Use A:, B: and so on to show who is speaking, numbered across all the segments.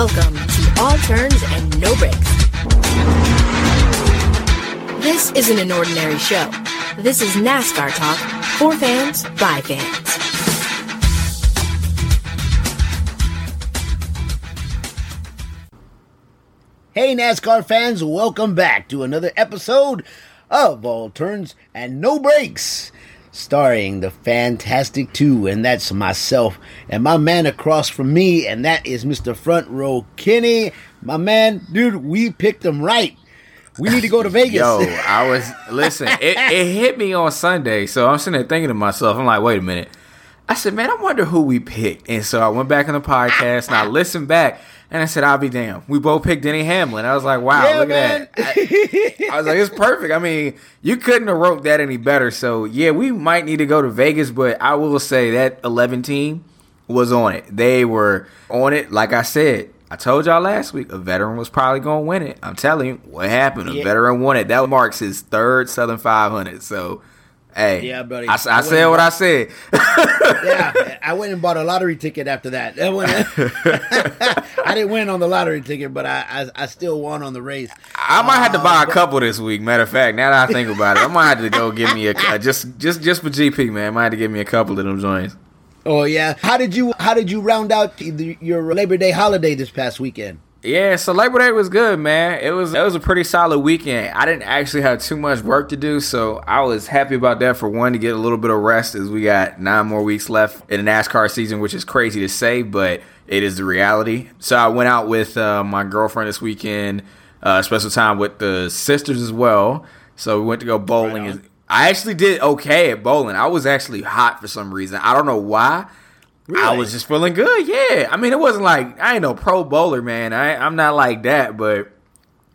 A: Welcome to All Turns and No Breaks. This isn't an ordinary show. This is NASCAR talk for fans by fans.
B: Hey, NASCAR fans, welcome back to another episode of All Turns and No Breaks, starring the Fantastic Two, and that's myself and my man across from me, and that is Mr. Front Row Kenny. My man, dude, we picked him right. We need to go to Vegas.
C: Yo, I was listen. It, it hit me on Sunday, so I'm sitting there thinking to myself, I'm like, wait a minute. I said, man, I wonder who we picked, and so I went back in the podcast and I listened back, and I said, I'll be damned. We both picked Denny Hamlin. I was like, wow,
B: Yeah,
C: look
B: man.
C: at that. I, I was like, it's perfect. I mean, you couldn't have wrote that any better. So yeah, we might need to go to Vegas, but I will say that 11 team was on it. They were on it. Like I said, I told y'all last week, a veteran was probably going to win it. I'm telling you, what happened? A
B: Yeah.
C: veteran won it. That marks his third Southern 500. So, hey,
B: Yeah, buddy.
C: I, I
B: I
C: said what I said.
B: yeah, I went and bought a lottery ticket after that. That went- I didn't win on the lottery ticket, but I, I, I still won on the race.
C: I might have to
B: Uh,
C: buy a
B: but-
C: couple this week. Matter of fact, now that I think about it, I might have to go give me a uh, just just just for GP, man. I might have to give me a couple of them joints.
B: Oh yeah. How did you How did you round out the, your Labor Day holiday this past weekend?
C: Yeah, so Labor Day was good, man. It was it was a pretty solid weekend. I didn't actually have too much work to do, so I was happy about that. For one, to get a little bit of rest, as we got nine more weeks left in the NASCAR season, which is crazy to say, but it is the reality. So I went out with uh, my girlfriend this weekend, uh, special time with the sisters as well. So we went to go bowling.
B: Right.
C: I actually did okay at bowling. I was actually hot for some reason. I don't know why. I was just feeling good. Yeah, I mean, it wasn't like I ain't no pro bowler, man. I I'm not like that, but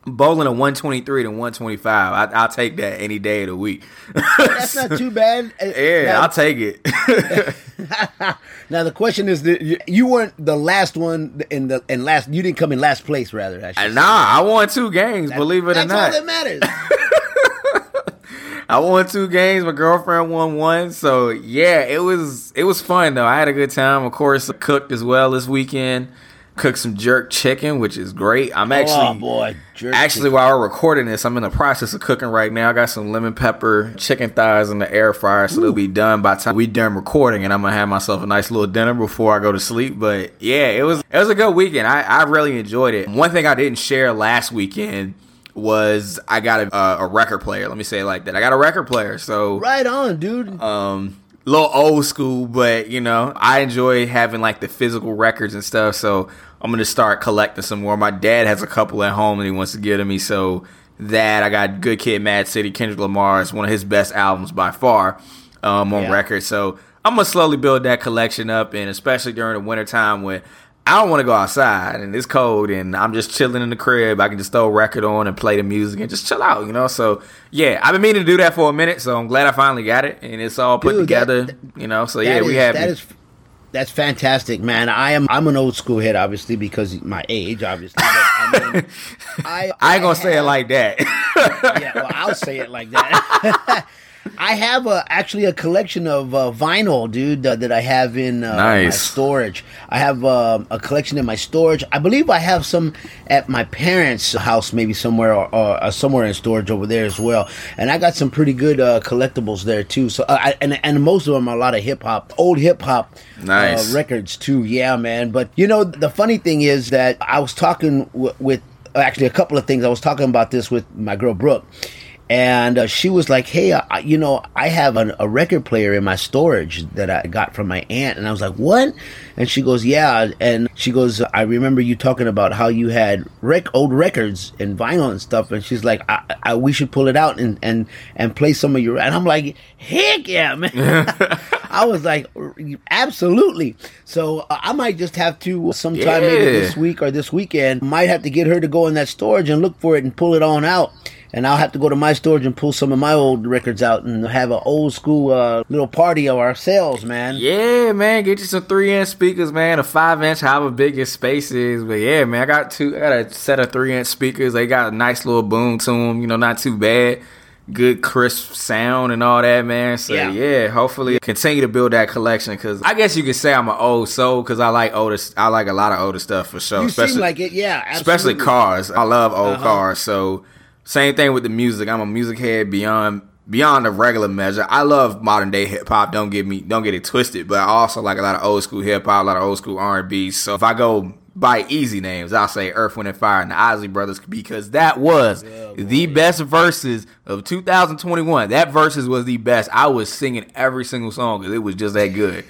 C: bowling a 123 to 125, I, I'll take that any day of the week.
B: That's not too bad. Uh,
C: yeah,
B: Now,
C: I'll take it.
B: now the question is, that you- weren't the last one in the in last. You didn't come in last place, rather. I
C: And
B: say.
C: nah, I won two games. believe it or not
B: That's all that matters.
C: I won two games. My girlfriend won one. So yeah, it was it was fun though. I had a good time. Of course, I cooked as well this weekend. Cooked some jerk chicken, which is great. I'm actually
B: oh boy, jerk
C: Actually, while we're recording this, I'm in the process of cooking right now. I got some lemon pepper chicken thighs in the air fryer, so they'll be done by the time we done recording, and I'm gonna have myself a nice little dinner before I go to sleep. But yeah, it was it was a good weekend. I, I really enjoyed it. One thing I didn't share last weekend was I got a, a, a record player. Let me say it like that. I got a record player, so
B: right on, dude.
C: um a little old school, but you know, I enjoy having like the physical records and stuff. So I'm gonna start collecting some more. My dad has a couple at home and he wants to give to me. So that I got Good Kid, Mad City, Kendrick Lamar is one of his best albums by far um, on
B: Yeah.
C: record. So I'm gonna slowly build that collection up, and especially during the wintertime when I don't want to go outside and it's cold and I'm just chilling in the crib. I can just throw a record on and play the music and just chill out, you know. So yeah, I've been meaning to do that for a minute, so I'm glad I finally got it and it's all put
B: Dude, that-
C: together, you know. So yeah,
B: That
C: we have
B: that is that's fantastic, man. I am I'm an old school head, obviously because my age, obviously. But, I, mean, I
C: I ain't gonna say it like that.
B: yeah, well, I'll say it like that. I have a actually a collection of uh, vinyl, dude, uh, that I have in uh, my storage. I have um a collection in my storage. I believe I have some at my parents' house, maybe somewhere or, or uh, somewhere in storage over there as well. And I got some pretty good uh, collectibles there too. So, uh, I, and and most of them are a lot of hip hop, old hip hop
C: Nice.
B: uh, records too. Yeah, man. But you know, the funny thing is that I was talking w- with actually a couple of things. I was talking about this with my girl Brooke. And uh, she was like, "Hey, I, you know, I have an, a record player in my storage that I got from my aunt." And I was like, "What?" And she goes, "Yeah." And she goes, "I remember you talking about how you had rec- old records and vinyl and stuff." And she's like, I, I, "We should pull it out and and and play some of your." And I'm like, "Heck yeah, man!" I was like, "Absolutely." So uh, I might just have to sometime maybe this week or this weekend. Might have to get her to go in that storage and look for it and pull it on out. And I'll have to go to my storage and pull some of my old records out and have an old school uh, little party of ourselves, man.
C: Yeah, man, get you some three inch speakers, man. A five inch, however big your space is. But yeah, man, I got two. I got a set of three inch speakers. They got a nice little boom to them. You know, not too bad. good crisp sound and all that, man. So yeah, yeah hopefully continue to build that collection because I guess you could say I'm an old soul because I like older. I like a lot of older stuff for sure.
B: You
C: especially,
B: seem like it, yeah. Absolutely.
C: Especially cars. I love old uh-huh. cars. So same thing with the music. I'm a music head beyond beyond a regular measure. I love modern day hip hop. Don't get me don't get it twisted, but I also like a lot of old school hip hop, a lot of old school R and B. So if I go by easy names, I'll say Earth, Wind, and Fire and the Isley Brothers because that was yeah, the best Verzuz of 2021. That Verzuz was the best. I was singing every single song because it was just that good.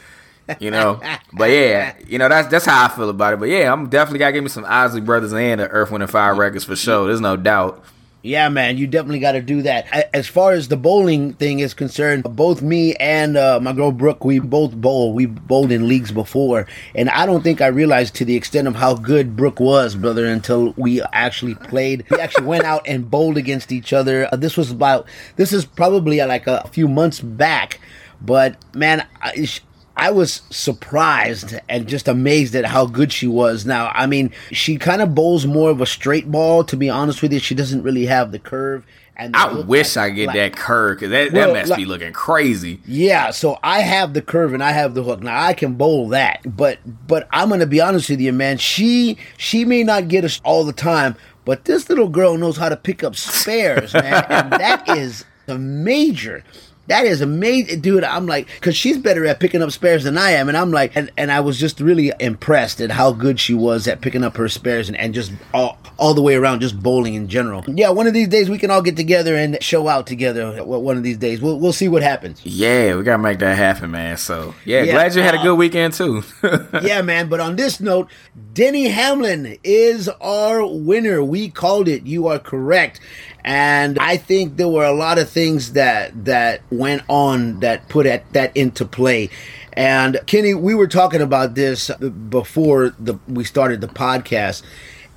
C: You know, but yeah, you know that's that's how I feel about it. But yeah, I'm definitely gotta give me some Isley Brothers and the Earth, Wind, and Fire records for sure. There's no doubt.
B: Yeah, man, you definitely got to do that. As far as the bowling thing is concerned, both me and uh, my girl Brooke, we both bowl. We bowled in leagues before, and I don't think I realized to the extent of how good Brooke was, brother, until we actually played. We actually went out and bowled against each other. Uh, this was about. This is probably like a few months back, but man, I, I was surprised and just amazed at how good she was. Now, I mean, she kind of bowls more of a straight ball, to be honest with you. She doesn't really have the curve.
C: And I wish like, I get like, that curve because that, well, that must like, be looking crazy.
B: Yeah, so I have the curve and I have the hook. Now I can bowl that, but but I'm gonna be honest with you, man. She she may not get us all the time, but this little girl knows how to pick up spares, man, and that is a major that is amazing, dude. I'm like, cause she's better at picking up spares than I am, and I'm like, and, and I was just really impressed at how good she was at picking up her spares and, and just all all the way around, just bowling in general. Yeah, one of these days we can all get together and show out together. One of these days, we'll we'll see what happens.
C: Yeah, we gotta make that happen, man. So yeah, yeah glad you had a uh, good weekend too.
B: yeah, man. But on this note, Denny Hamlin is our winner. We called it. You are correct. And I think there were a lot of things that that went on that put at, that into play. And Kenny, we were talking about this before the we started the podcast,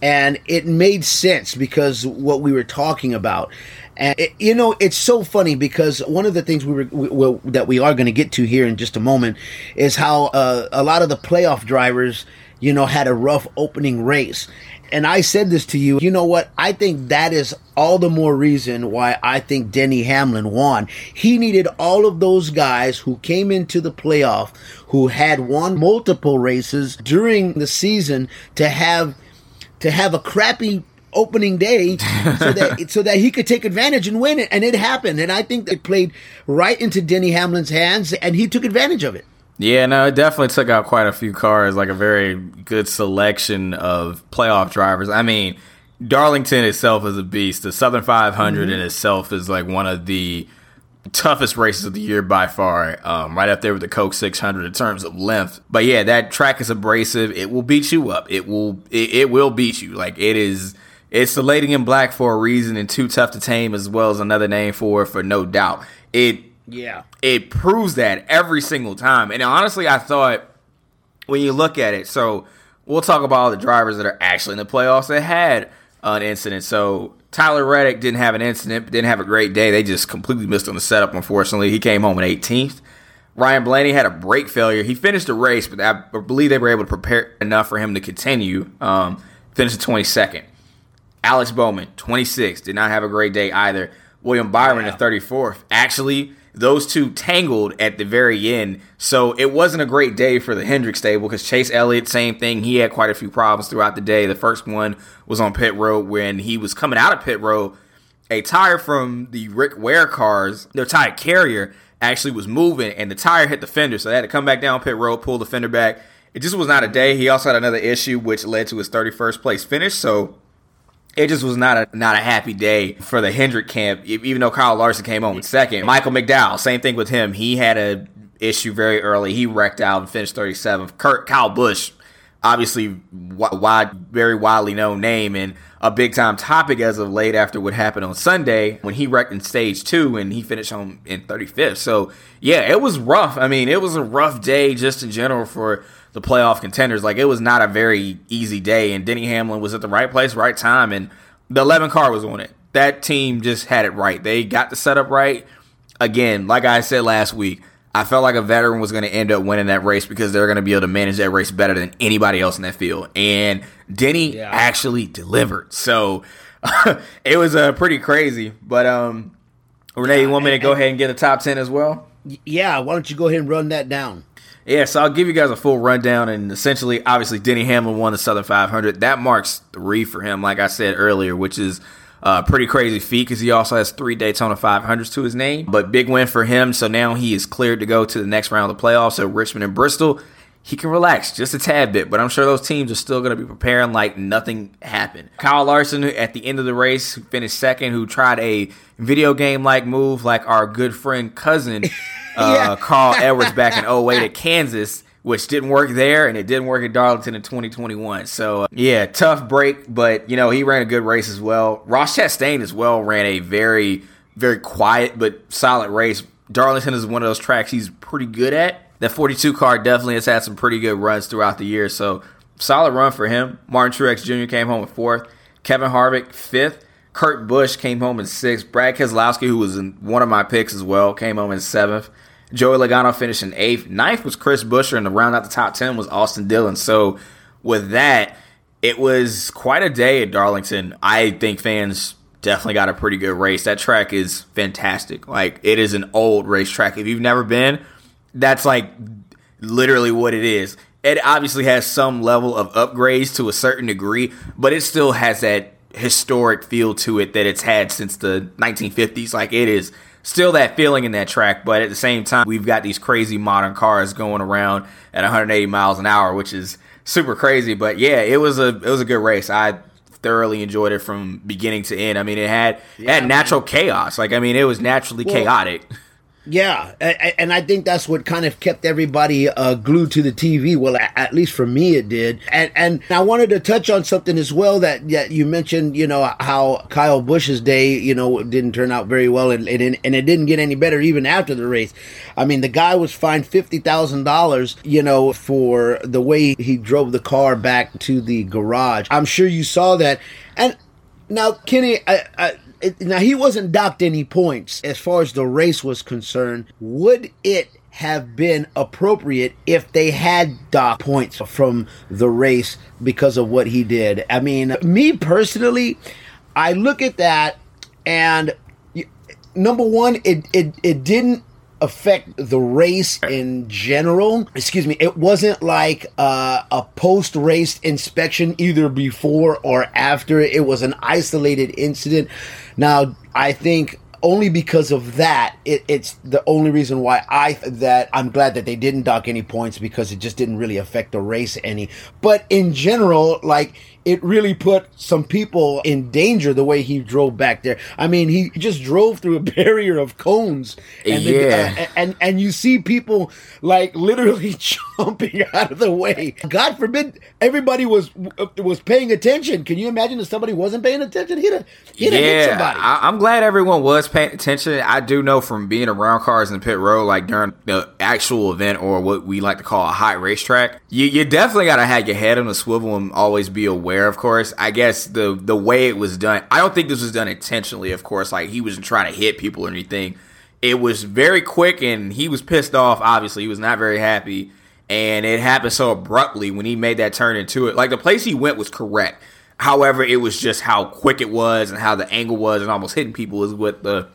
B: and it made sense because what we were talking about. And it, you know, it's so funny because one of the things we were we, that we are going to get to here in just a moment is how uh, a lot of the playoff drivers, you know, had a rough opening race, and I said this to you, you know what? I think that is all the more reason why I think Denny Hamlin won. He needed all of those guys who came into the playoff, who had won multiple races during the season to have to have a crappy opening day so that so that he could take advantage and win it and it happened and I think it played right into Denny Hamlin's hands and he took advantage of it.
C: Yeah, no, it definitely took out quite a few cars, like a very good selection of playoff drivers. I mean, Darlington itself is a beast. The Southern 500 mm-hmm. in itself is like one of the toughest races of the year by far, um, right up there with the Coke 600 in terms of length. But yeah, that track is abrasive. It will beat you up. It will it, it will beat you. Like it is. It's the lady in black for a reason, and too tough to tame as well as another name for it, for no doubt. It
B: yeah.
C: It proves that every single time. And honestly, I thought when you look at it, so we'll talk about all the drivers that are actually in the playoffs that had an incident. So Tyler Reddick didn't have an incident, but didn't have a great day. They just completely missed on the setup, unfortunately. He came home in 18th. Ryan Blaney had a brake failure. He finished the race, but I believe they were able to prepare enough for him to continue. Um, finished 22nd. Alex Bowman, 26, did not have a great day either. William Byron, the 34th, actually those two tangled at the very end. So it wasn't a great day for the Hendrick stable because Chase Elliott, same thing. He had quite a few problems throughout the day. The first one was on pit road when he was coming out of pit road. A tire from the Rick Ware cars, their tire carrier, actually was moving and the tire hit the fender. So they had to come back down pit road, pull the fender back. It just was not a day. He also had another issue which led to his 31st place finish. So it just was not a not a happy day for the Hendrick camp. Even though Kyle Larson came home in second, Michael McDowell, same thing with him. He had a issue very early. He wrecked out and finished 37th. Kurt Kyle Busch, obviously wide, very widely known name and a big time topic as of late after what happened on Sunday when he wrecked in stage two and he finished home in 35th. So yeah, it was rough. I mean, it was a rough day just in general for the playoff contenders. Like it was not a very easy day, and Denny Hamlin was at the right place, right time, and the 11 car was on it. That team just had it right. They got the setup right. Again, like I said last week, I felt like a veteran was going to end up winning that race because they're going to be able to manage that race better than anybody else in that field. And Denny yeah. actually delivered. So it was uh, pretty crazy. But um, Renee, you want me to go ahead and get the top 10 as well?
B: Yeah, why don't you go ahead and run that down?
C: Yeah, so I'll give you guys a full rundown. And essentially, obviously, Denny Hamlin won the Southern 500. That marks three for him, like I said earlier, which is uh, a pretty crazy feat because he also has three Daytona 500s to his name. But big win for him. So now he is cleared to go to the next round of the playoffs. at Richmond and Bristol he can relax just a tad bit, but I'm sure those teams are still going to be preparing like nothing happened. Kyle Larson, at the end of the race, finished second, who tried a video game like move like our good friend cousin uh, Carl Edwards back in 08 at Kansas, which didn't work there and it didn't work at Darlington in 2021. So, uh, yeah, tough break, but, you know, he ran a good race as well. Ross Chastain as well ran a very, very quiet but solid race. Darlington is one of those tracks he's pretty good at that 42 car definitely has had some pretty good runs throughout the year. So solid run for him. Martin Truex Jr. came home in fourth. Kevin Harvick fifth. Kurt Busch came home in sixth. Brad Keselowski, who was in one of my picks as well, came home in seventh. Joey Logano finished in eighth. Ninth was Chris Buescher, and the round out the top ten was Austin Dillon. So with that, it was quite a day at Darlington. I think fans definitely got a pretty good race. That track is fantastic. Like it is an old racetrack. If you've never been, that's like literally what it is. It obviously has some level of upgrades to a certain degree, but it still has that historic feel to it that it's had since the 1950s. Like it is still that feeling in that track, but at the same time, we've got these crazy modern cars going around at 180 miles an hour, which is super crazy. But yeah, it was a it was a good race. I thoroughly enjoyed it from beginning to end. I mean, it had yeah, it had natural man. chaos. Like I mean, it was naturally well, chaotic.
B: Yeah, and I think that's what kind of kept everybody uh, glued to the TV. Well, at least for me, it did. And and I wanted to touch on something as well that, that you mentioned. You know how Kyle Busch's day, you know, didn't turn out very well, and, and and it didn't get any better even after the race. I mean, the guy was fined fifty thousand dollars, you know, for the way he drove the car back to the garage. I'm sure you saw that, and. Now, Kenny, I, I, it, now he wasn't docked any points as far as the race was concerned. Would it have been appropriate if they had docked points from the race because of what he did? I mean, me personally, I look at that and number one, it it, it didn't affect the race in general. Excuse me. It wasn't like uh, a post race inspection either before or after. It was an isolated incident. Now, I think only because of that, it, it's the only reason why I that I'm glad that they didn't dock any points because it just didn't really affect the race any. But in general, like it really put some people in danger the way he drove back there. I mean, he just drove through a barrier of cones,
C: and yeah, uh,
B: and and you see people like literally jumping out of the way. God forbid everybody was was paying attention. Can you imagine if somebody wasn't paying attention? He'd have, he'd
C: yeah, hit somebody. I, am glad everyone was paying attention. I do know from being around cars in pit road, like during the actual event or what we like to call a high racetrack, you, you definitely got to have your head on a swivel and always be aware of course. I guess the the way it was done, I don't think this was done intentionally, of course. Like he wasn't trying to hit people or anything. It was very quick, and he was pissed off. Obviously, he was not very happy, and it happened so abruptly when he made that turn into it. Like the place he went was correct. However, it was just how quick it was and how the angle was and almost hitting people is what the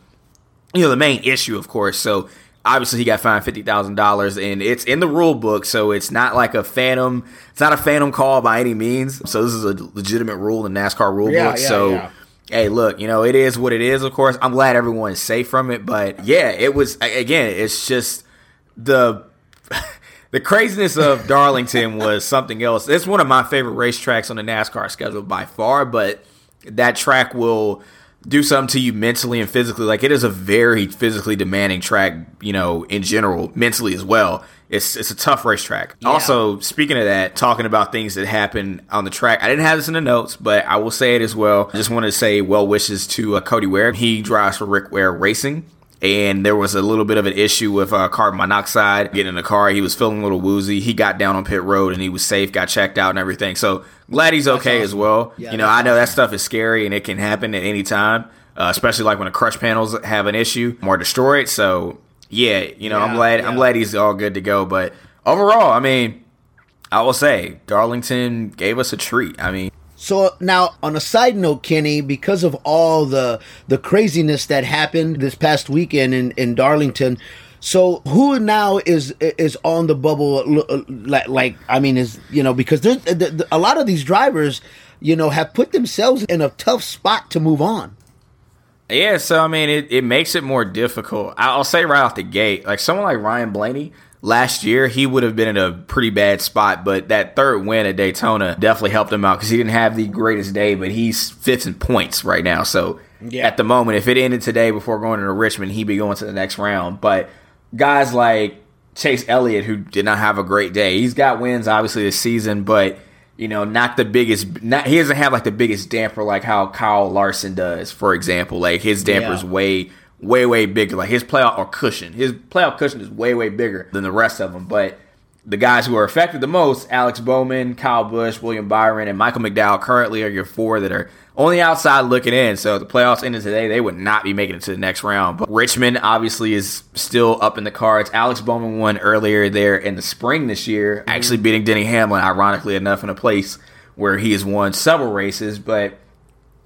C: you know the main issue, of course. So obviously he got fined fifty thousand dollars, and it's in the rule book, so it's not like a phantom. It's not a phantom call by any means. So this is a legitimate rule in NASCAR rule yeah, book. Yeah, so. Yeah. Hey, look, you know, it is what it is, of course. I'm glad everyone is safe from it, but yeah, it was again, it's just the the craziness of Darlington was something else. It's one of my favorite racetracks on the NASCAR schedule by far, but that track will do something to you mentally and physically. Like it is a very physically demanding track, you know, in general, mentally as well. It's it's a tough racetrack. Yeah. Also, speaking of that, talking about things that happen on the track, I didn't have this in the notes, but I will say it as well. I just want to say well wishes to uh, Cody Ware. He drives for Rick Ware Racing and there was a little bit of an issue with uh, carbon monoxide getting in the car. He was feeling a little woozy. He got down on pit road and he was safe, got checked out and everything. So glad he's okay awesome. as well. Yeah, you know, I know awesome. that stuff is scary and it can happen at any time, uh, especially like when the crush panels have an issue or destroyed. So yeah, you know, yeah, I'm glad yeah. I'm glad he's all good to go. But overall, I mean, I will say Darlington gave us a treat. I mean,
B: So now, on a side note, Kenny, because of all the the craziness that happened this past weekend in in Darlington, so who now is is on the bubble? Uh, uh, like, like I mean, is you know because there's the, the, a lot of these drivers, you know, have put themselves in a tough spot to move on.
C: Yeah, so I mean, it, it makes it more difficult. I'll say right off the gate, like someone like Ryan Blaney, last year he would have been in a pretty bad spot, but that third win at Daytona definitely helped him out because he didn't have the greatest day, but he's fifth in points right now. So yeah. at the moment, if it ended today before going into Richmond, he'd be going to the next round. But guys like Chase Elliott, who did not have a great day, he's got wins obviously this season, but you know, not the biggest. Not he doesn't have like the biggest damper like how Kyle Larson does, for example. Like his damper's yeah. way, way, way bigger. Like his playoff or cushion, his playoff cushion is way, way bigger than the rest of them. But the guys who are affected the most, Alex Bowman, Kyle Busch, William Byron, and Michael McDowell, currently are your four that are on the outside looking in. So the playoffs ended today, they would not be making it to the next round. But Richmond obviously is still up in the cards. Alex Bowman won earlier there in the spring this year, actually mm-hmm. beating Denny Hamlin, ironically enough, in a place where he has won several races. But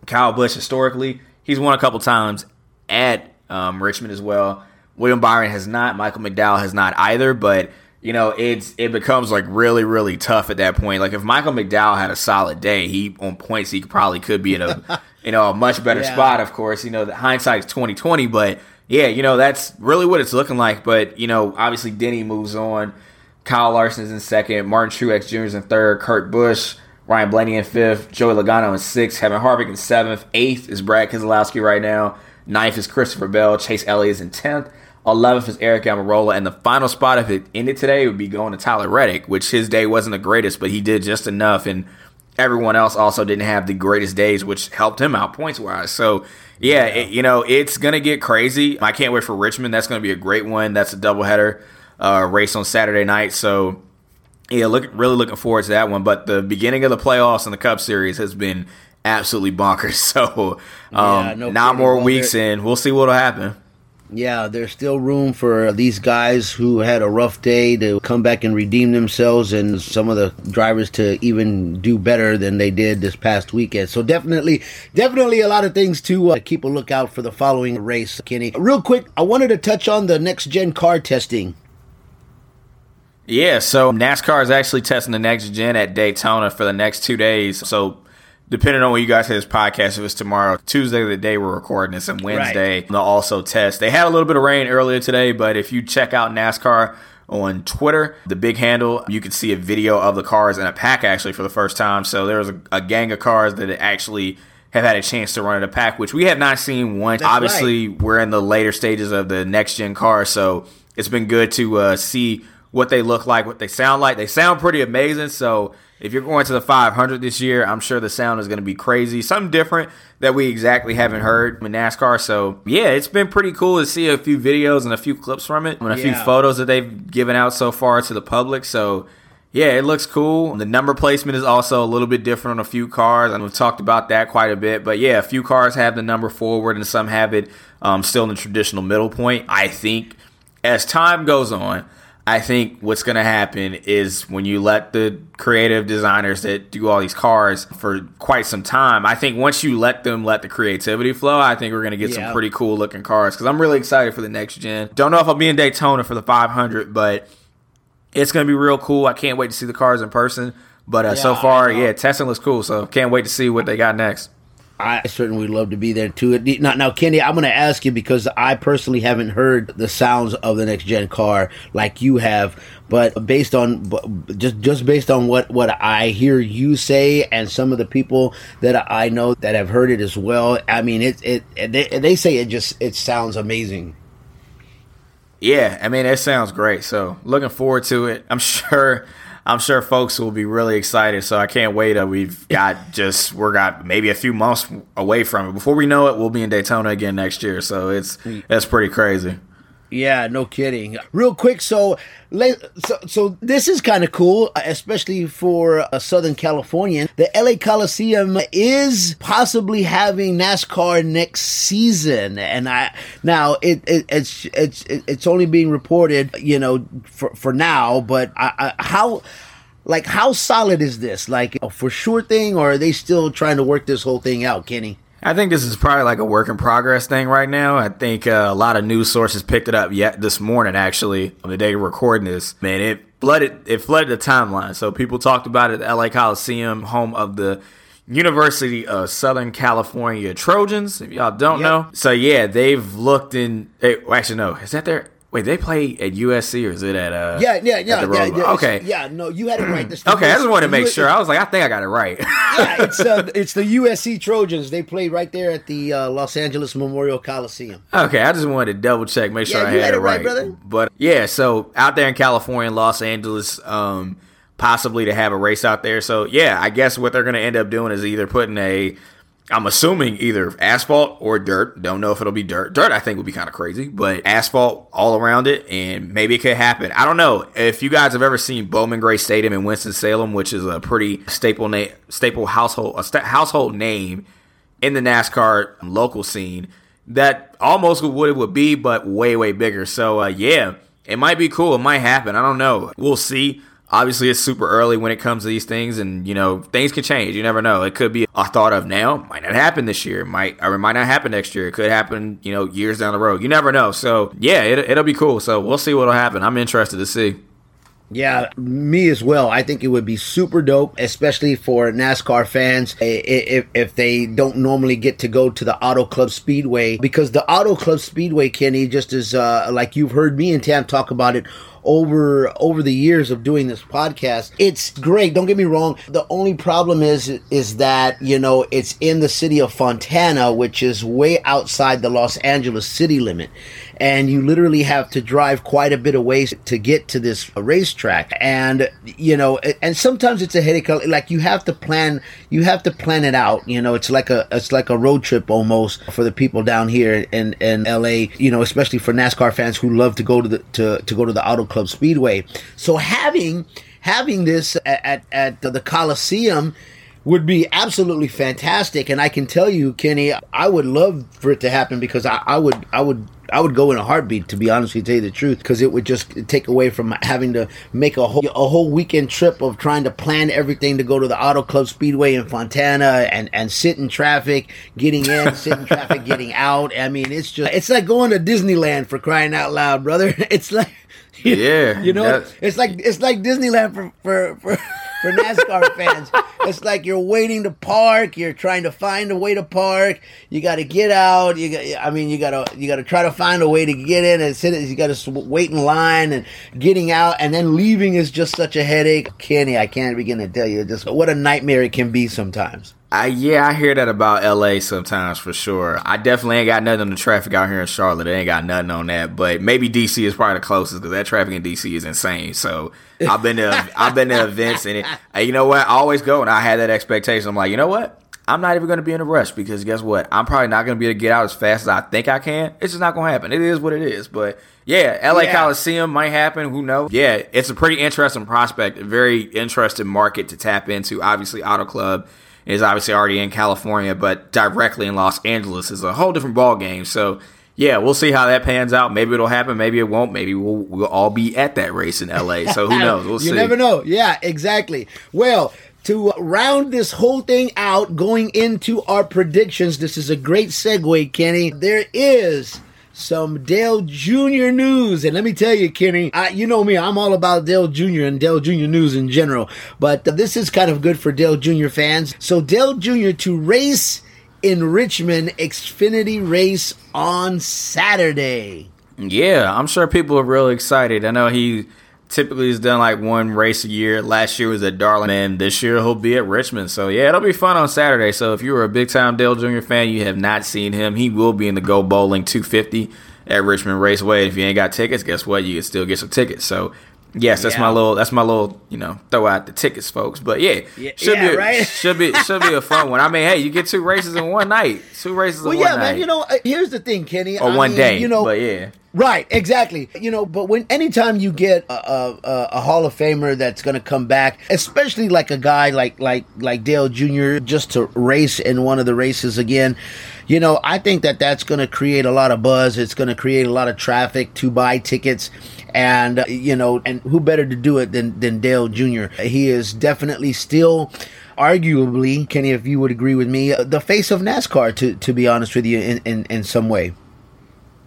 C: Kyle Busch, historically, he's won a couple times at um, Richmond as well. William Byron has not. Michael McDowell has not either. But you know, it's it becomes like really, really tough at that point. Like if Michael McDowell had a solid day, he on points he probably could be in a you know a much better yeah. spot. Of course, you know the hindsight's twenty twenty, but yeah, you know that's really what it's looking like. But you know, obviously Denny moves on. Kyle Larson's in second, Martin Truex Jr. is in third, Kurt Busch, Ryan Blaney in fifth, Joey Logano in sixth, Kevin Harvick in seventh, eighth is Brad Keselowski right now, ninth is Christopher Bell, Chase Elliott is in tenth. 11th is Aric Almirola, and the final spot if it ended today would be going to Tyler Reddick, which his day wasn't the greatest, but he did just enough, and everyone else also didn't have the greatest days, which helped him out points wise. So yeah. It, you know it's gonna get crazy. I can't wait for Richmond. That's gonna be a great one. That's a doubleheader uh, race on Saturday night. So yeah, look, really looking forward to that one. But the beginning of the playoffs and the Cup Series has been absolutely bonkers. So um, yeah, no not more weeks in. We'll see what'll happen
B: yeah, there's still room for these guys who had a rough day to come back and redeem themselves, and some of the drivers to even do better than they did this past weekend. So definitely, definitely a lot of things to uh, keep a lookout for the following race, Kenny. Real quick, I wanted to touch on the next gen car testing.
C: Yeah, so NASCAR is actually testing the next gen at Daytona for the next two days. So depending on when you guys hear this podcast, if it's tomorrow, Tuesday, the day we're recording this, and Wednesday, right. they'll also test. They had a little bit of rain earlier today, but if you check out NASCAR on Twitter, the big handle, you can see a video of the cars in a pack actually for the first time. So there was a, a gang of cars that actually have had a chance to run in a pack, which we have not seen once. That's Obviously, right. we're in the later stages of the next gen car, so it's been good to uh, see what they look like, what they sound like. They sound pretty amazing. So if you're going to the 500 this year, I'm sure the sound is going to be crazy. Something different that we exactly haven't heard in NASCAR. So, yeah, it's been pretty cool to see a few videos and a few clips from it and a yeah. few photos that they've given out so far to the public. So, yeah, it looks cool. The number placement is also a little bit different on a few cars, and we've talked about that quite a bit. But yeah, a few cars have the number forward, and some have it um, still in the traditional middle point. I think as time goes on, I think what's going to happen is when you let the creative designers that do all these cars for quite some time, I think once you let them let the creativity flow, I think we're going to get yeah. some pretty cool looking cars because I'm really excited for the next gen. Don't know if I'll be in Daytona for the 500, but it's going to be real cool. I can't wait to see the cars in person. But uh, yeah, so far, yeah, testing looks cool. So can't wait to see what they got next.
B: I certainly would love to be there too. Now, now, Kenny, I'm going to ask you because I personally haven't heard the sounds of the next gen car like you have. But based on just just based on what what I hear you say and some of the people that I know that have heard it as well, I mean, it it they, they say it just it sounds amazing.
C: Yeah, I mean, it sounds great. So looking forward to it. I'm sure I'm sure folks will be really excited. So I can't wait. Uh, we've got just we're got maybe a few months away from it. Before we know it, we'll be in Daytona again next year. So it's that's pretty crazy.
B: Yeah, no kidding. Real quick, so so, so this is kind of cool, especially for a Southern Californian. The LA Coliseum is possibly having NASCAR next season, and I now it, it it's it's it's only being reported, you know, for for now. But I, I, how like how solid is this? Like a for sure thing, or are they still trying to work this whole thing out, Kenny?
C: I think this is probably like a work in progress thing right now. I think uh, a lot of news sources picked it up yet this morning, actually, on the day of recording this. Man, it flooded it flooded the timeline. So people talked about it at LA Coliseum, home of the University of Southern California Trojans. If y'all don't yep. know, so yeah, they've looked in. They, well, actually, no, is that their Wait, they play at USC or is it at uh?
B: Yeah, yeah, yeah,
C: yeah,
B: yeah,
C: Okay,
B: yeah. No, you had it right.
C: This time. okay, I just wanted to make sure. I was like, I think I got it right.
B: yeah, it's uh, it's the USC Trojans. They play right there at the uh, Los Angeles Memorial Coliseum.
C: Okay, I just wanted to double check, make sure
B: yeah,
C: I had,
B: had
C: it
B: right,
C: right,
B: brother.
C: But yeah, so out there in California, Los Angeles, um, possibly to have a race out there. So yeah, I guess what they're going to end up doing is either putting a I'm assuming either asphalt or dirt. Don't know if it'll be dirt. Dirt, I think, would be kind of crazy, but asphalt all around it, and maybe it could happen. I don't know if you guys have ever seen Bowman Gray Stadium in Winston Salem, which is a pretty staple staple household, a st- household name in the NASCAR local scene. That almost what it would be, but way way bigger. So uh, yeah, it might be cool. It might happen. I don't know. We'll see obviously it's super early when it comes to these things and you know things can change. You never know. It could be a thought of now. Might not happen this year. Might or it might not happen next year. It could happen you know years down the road. You never know. So yeah it, it'll be cool. So we'll see what'll happen. I'm interested to see.
B: Yeah, me as well. I think it would be super dope, especially for NASCAR fans if, if they don't normally get to go to the Auto Club Speedway because the Auto Club Speedway, Kenny, just as uh, like you've heard me and Tam talk about it over over the years of doing this podcast. It's great. Don't get me wrong. The only problem is is that you know it's in the city of Fontana, which is way outside the Los Angeles city limit, and you literally have to drive quite a bit of to get to this racetrack. And you know, and sometimes it's a headache. Like you have to plan. You have to plan it out. You know, it's like a it's like a road trip almost for the people down here in in LA. You know, especially for NASCAR fans who love to go to the to to go to the auto Club Speedway. So having having this at, at, at the Coliseum would be absolutely fantastic. And I can tell you, Kenny, I would love for it to happen because I, I would I would I would go in a heartbeat, to be honest with you, tell you the truth, because it would just take away from having to make a whole a whole weekend trip of trying to plan everything to go to the Auto Club Speedway in Fontana and and sit in traffic, getting in, sit in traffic, getting out. I mean, it's just it's like going to Disneyland for crying out loud, brother. It's like
C: yeah,
B: you know, it's like it's like Disneyland for for for, for NASCAR fans. It's like you're waiting to park. You're trying to find a way to park. You got to get out. You got, I mean, you got to you got to try to find a way to get in and sit. You got to wait in line and getting out, and then leaving is just such a headache. Kenny, I can't begin to tell you just what a nightmare it can be sometimes.
C: I, yeah, I hear that about LA sometimes for sure. I definitely ain't got nothing on the traffic out here in Charlotte. I ain't got nothing on that. But maybe DC is probably the closest because that traffic in DC is insane. So I've been to I've been to events and it, you know what? I always go and I had that expectation. I'm like, you know what? I'm not even going to be in a rush because guess what? I'm probably not going to be able to get out as fast as I think I can. It's just not going to happen. It is what it is. But yeah, LA yeah. Coliseum might happen. Who knows? Yeah, it's a pretty interesting prospect, a very interesting market to tap into. Obviously, Auto Club is obviously already in California, but directly in Los Angeles is a whole different ball game. So yeah, we'll see how that pans out. Maybe it'll happen. Maybe it won't. Maybe we'll we'll all be at that race in LA. So who knows? We'll
B: you
C: see.
B: You never know. Yeah, exactly. Well. To round this whole thing out, going into our predictions, this is a great segue, Kenny. There is some Dale Jr. news. And let me tell you, Kenny, I, you know me, I'm all about Dale Jr. and Dale Jr. news in general. But this is kind of good for Dale Jr. fans. So, Dale Jr. to race in Richmond Xfinity race on Saturday.
C: Yeah, I'm sure people are really excited. I know he typically has done like one race a year. Last year was at Darling, and this year he'll be at Richmond. So yeah, it'll be fun on Saturday. So if you were a big time Dale Jr. fan, you have not seen him. He will be in the Go Bowling 250 at Richmond Raceway. If you ain't got tickets, guess what? You can still get some tickets. So Yes, that's yeah. my little. That's my little. You know, throw out the tickets, folks. But yeah,
B: yeah should yeah,
C: be
B: right?
C: should be should be a fun one. I mean, hey, you get two races in one night. Two races
B: well,
C: in
B: yeah,
C: one
B: man,
C: night.
B: You know, uh, here's the thing, Kenny.
C: Or
B: I
C: one
B: mean,
C: day.
B: You know,
C: but yeah.
B: Right, exactly. You know, but when anytime you get a, a, a Hall of Famer that's going to come back, especially like a guy like like like Dale Jr. just to race in one of the races again, you know, I think that that's going to create a lot of buzz. It's going to create a lot of traffic to buy tickets. And uh, you know, and who better to do it than than Dale Jr. He is definitely still arguably, Kenny, if you would agree with me, uh, the face of NASCAR. To to be honest with you, in in, in some way.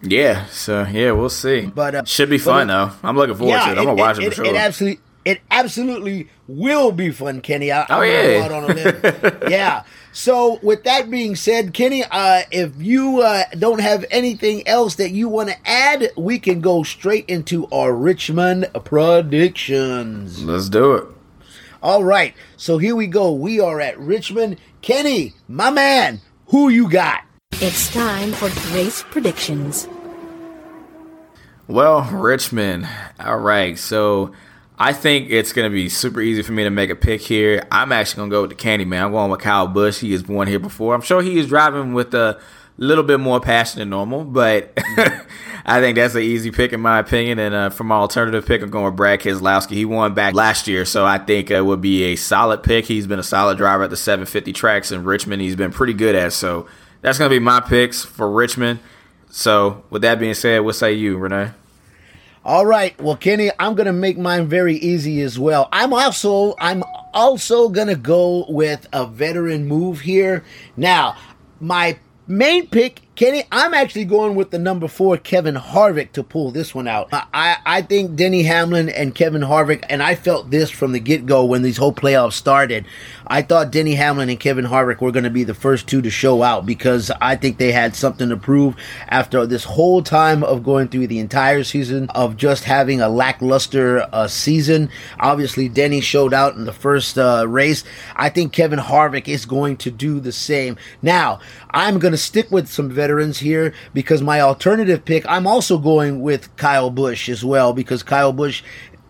C: Yeah. So yeah, we'll see.
B: But uh,
C: should be fun
B: but,
C: though. I'm looking forward
B: yeah,
C: to it. I'm gonna watch it,
B: it
C: for sure.
B: It absolutely. It absolutely will be fun, Kenny. I,
C: oh
B: I'm
C: yeah,
B: out on a limb. yeah. So, with that being said, Kenny, uh, if you uh, don't have anything else that you want to add, we can go straight into our Richmond predictions.
C: Let's do it.
B: All right. So here we go. We are at Richmond. Kenny, my man, who you got?
A: It's time for race predictions.
C: Well, Richmond. All right. So I think it's going to be super easy for me to make a pick here. I'm actually going to go with the Candy Man. I'm going with Kyle Busch. He has won here before. I'm sure he is driving with a little bit more passion than normal, but I think that's an easy pick in my opinion. And uh, for my alternative pick, I'm going with Brad Keselowski. He won back last year, so I think it would be a solid pick. He's been a solid driver at the 750 tracks in Richmond. He's been pretty good at. So that's going to be my picks for Richmond. So with that being said, what say you, Renee?
B: All right. Well, Kenny, I'm to make mine very easy as well. I'm also I'm also to go with a veteran move here. Now, my main pick Kenny, I'm actually going with the number four, Kevin Harvick, to pull this one out. I, I think Denny Hamlin and Kevin Harvick, and I felt this from the get go when these whole playoffs started. I thought Denny Hamlin and Kevin Harvick were going to be the first two to show out because I think they had something to prove after this whole time of going through the entire season of just having a lackluster uh, season. Obviously, Denny showed out in the first uh, race. I think Kevin Harvick is going to do the same. Now, I'm going to stick with some veterans veterans here because my alternative pick, I'm also going with Kyle Busch as well because Kyle Busch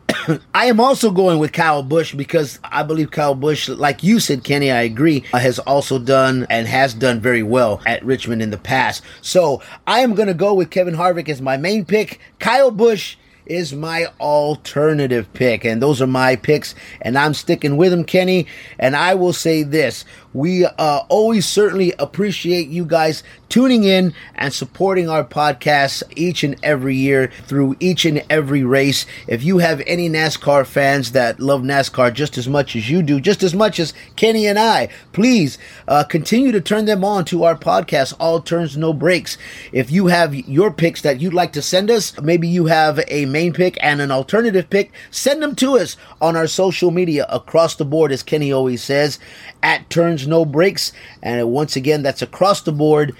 B: I am also going with Kyle Busch because I believe Kyle Busch, like you said, Kenny, I agree, has also done and has done very well at Richmond in the past. So I am going to go with Kevin Harvick as my main pick. Kyle Busch is my alternative pick. And those are my picks. And I'm sticking with them, Kenny. And I will say this we uh, always certainly appreciate you guys tuning in and supporting our podcast each and every year through each and every race. If you have any NASCAR fans that love NASCAR just as much as you do, just as much as Kenny and I, please uh, continue to turn them on to our podcast, All Turns No Breaks. If you have your picks that you'd like to send us, maybe you have a main pick and an alternative pick, send them to us on our social media across the board, as Kenny always says, at Turns No Breaks. And once again, that's across the board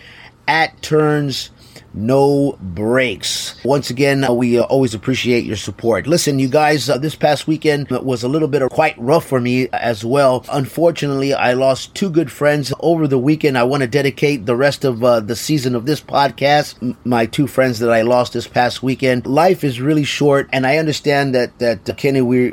B: at Turns no breaks. Once again, uh, we uh, always appreciate your support. Listen, you guys, uh, this past weekend was a little bit of quite rough for me as well. Unfortunately, I lost two good friends over the weekend. I want to dedicate the rest of uh, the season of this podcast, m- my two friends that I lost this past weekend. Life is really short, and I understand that that Kenny, we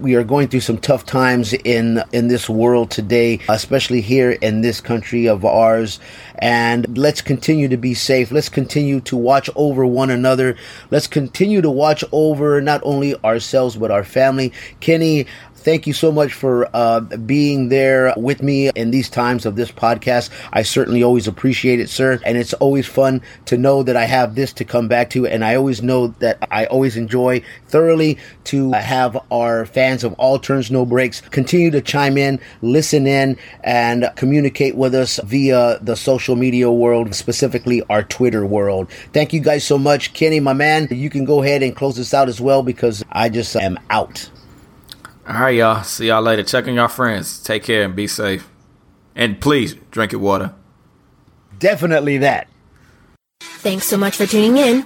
B: we are going through some tough times in in this world today, especially here in this country of ours. And let's continue to be safe. Let's continue to watch over one another. Let's continue to watch over not only ourselves, but our family. Kenny, Thank you so much for uh, being there with me in these times of this podcast. I certainly always appreciate it, sir. And it's always fun to know that I have this to come back to. And I always know that I always enjoy thoroughly to have our fans of All Turns No Breaks continue to chime in, listen in, and communicate with us via the social media world, specifically our Twitter world. Thank you guys so much. Kenny, my man, you can go ahead and close this out as well because I just am out.
C: All right, y'all. See y'all later. Check on y'all friends. Take care and be safe. And please drink your water.
B: Definitely that.
A: Thanks so much for tuning in.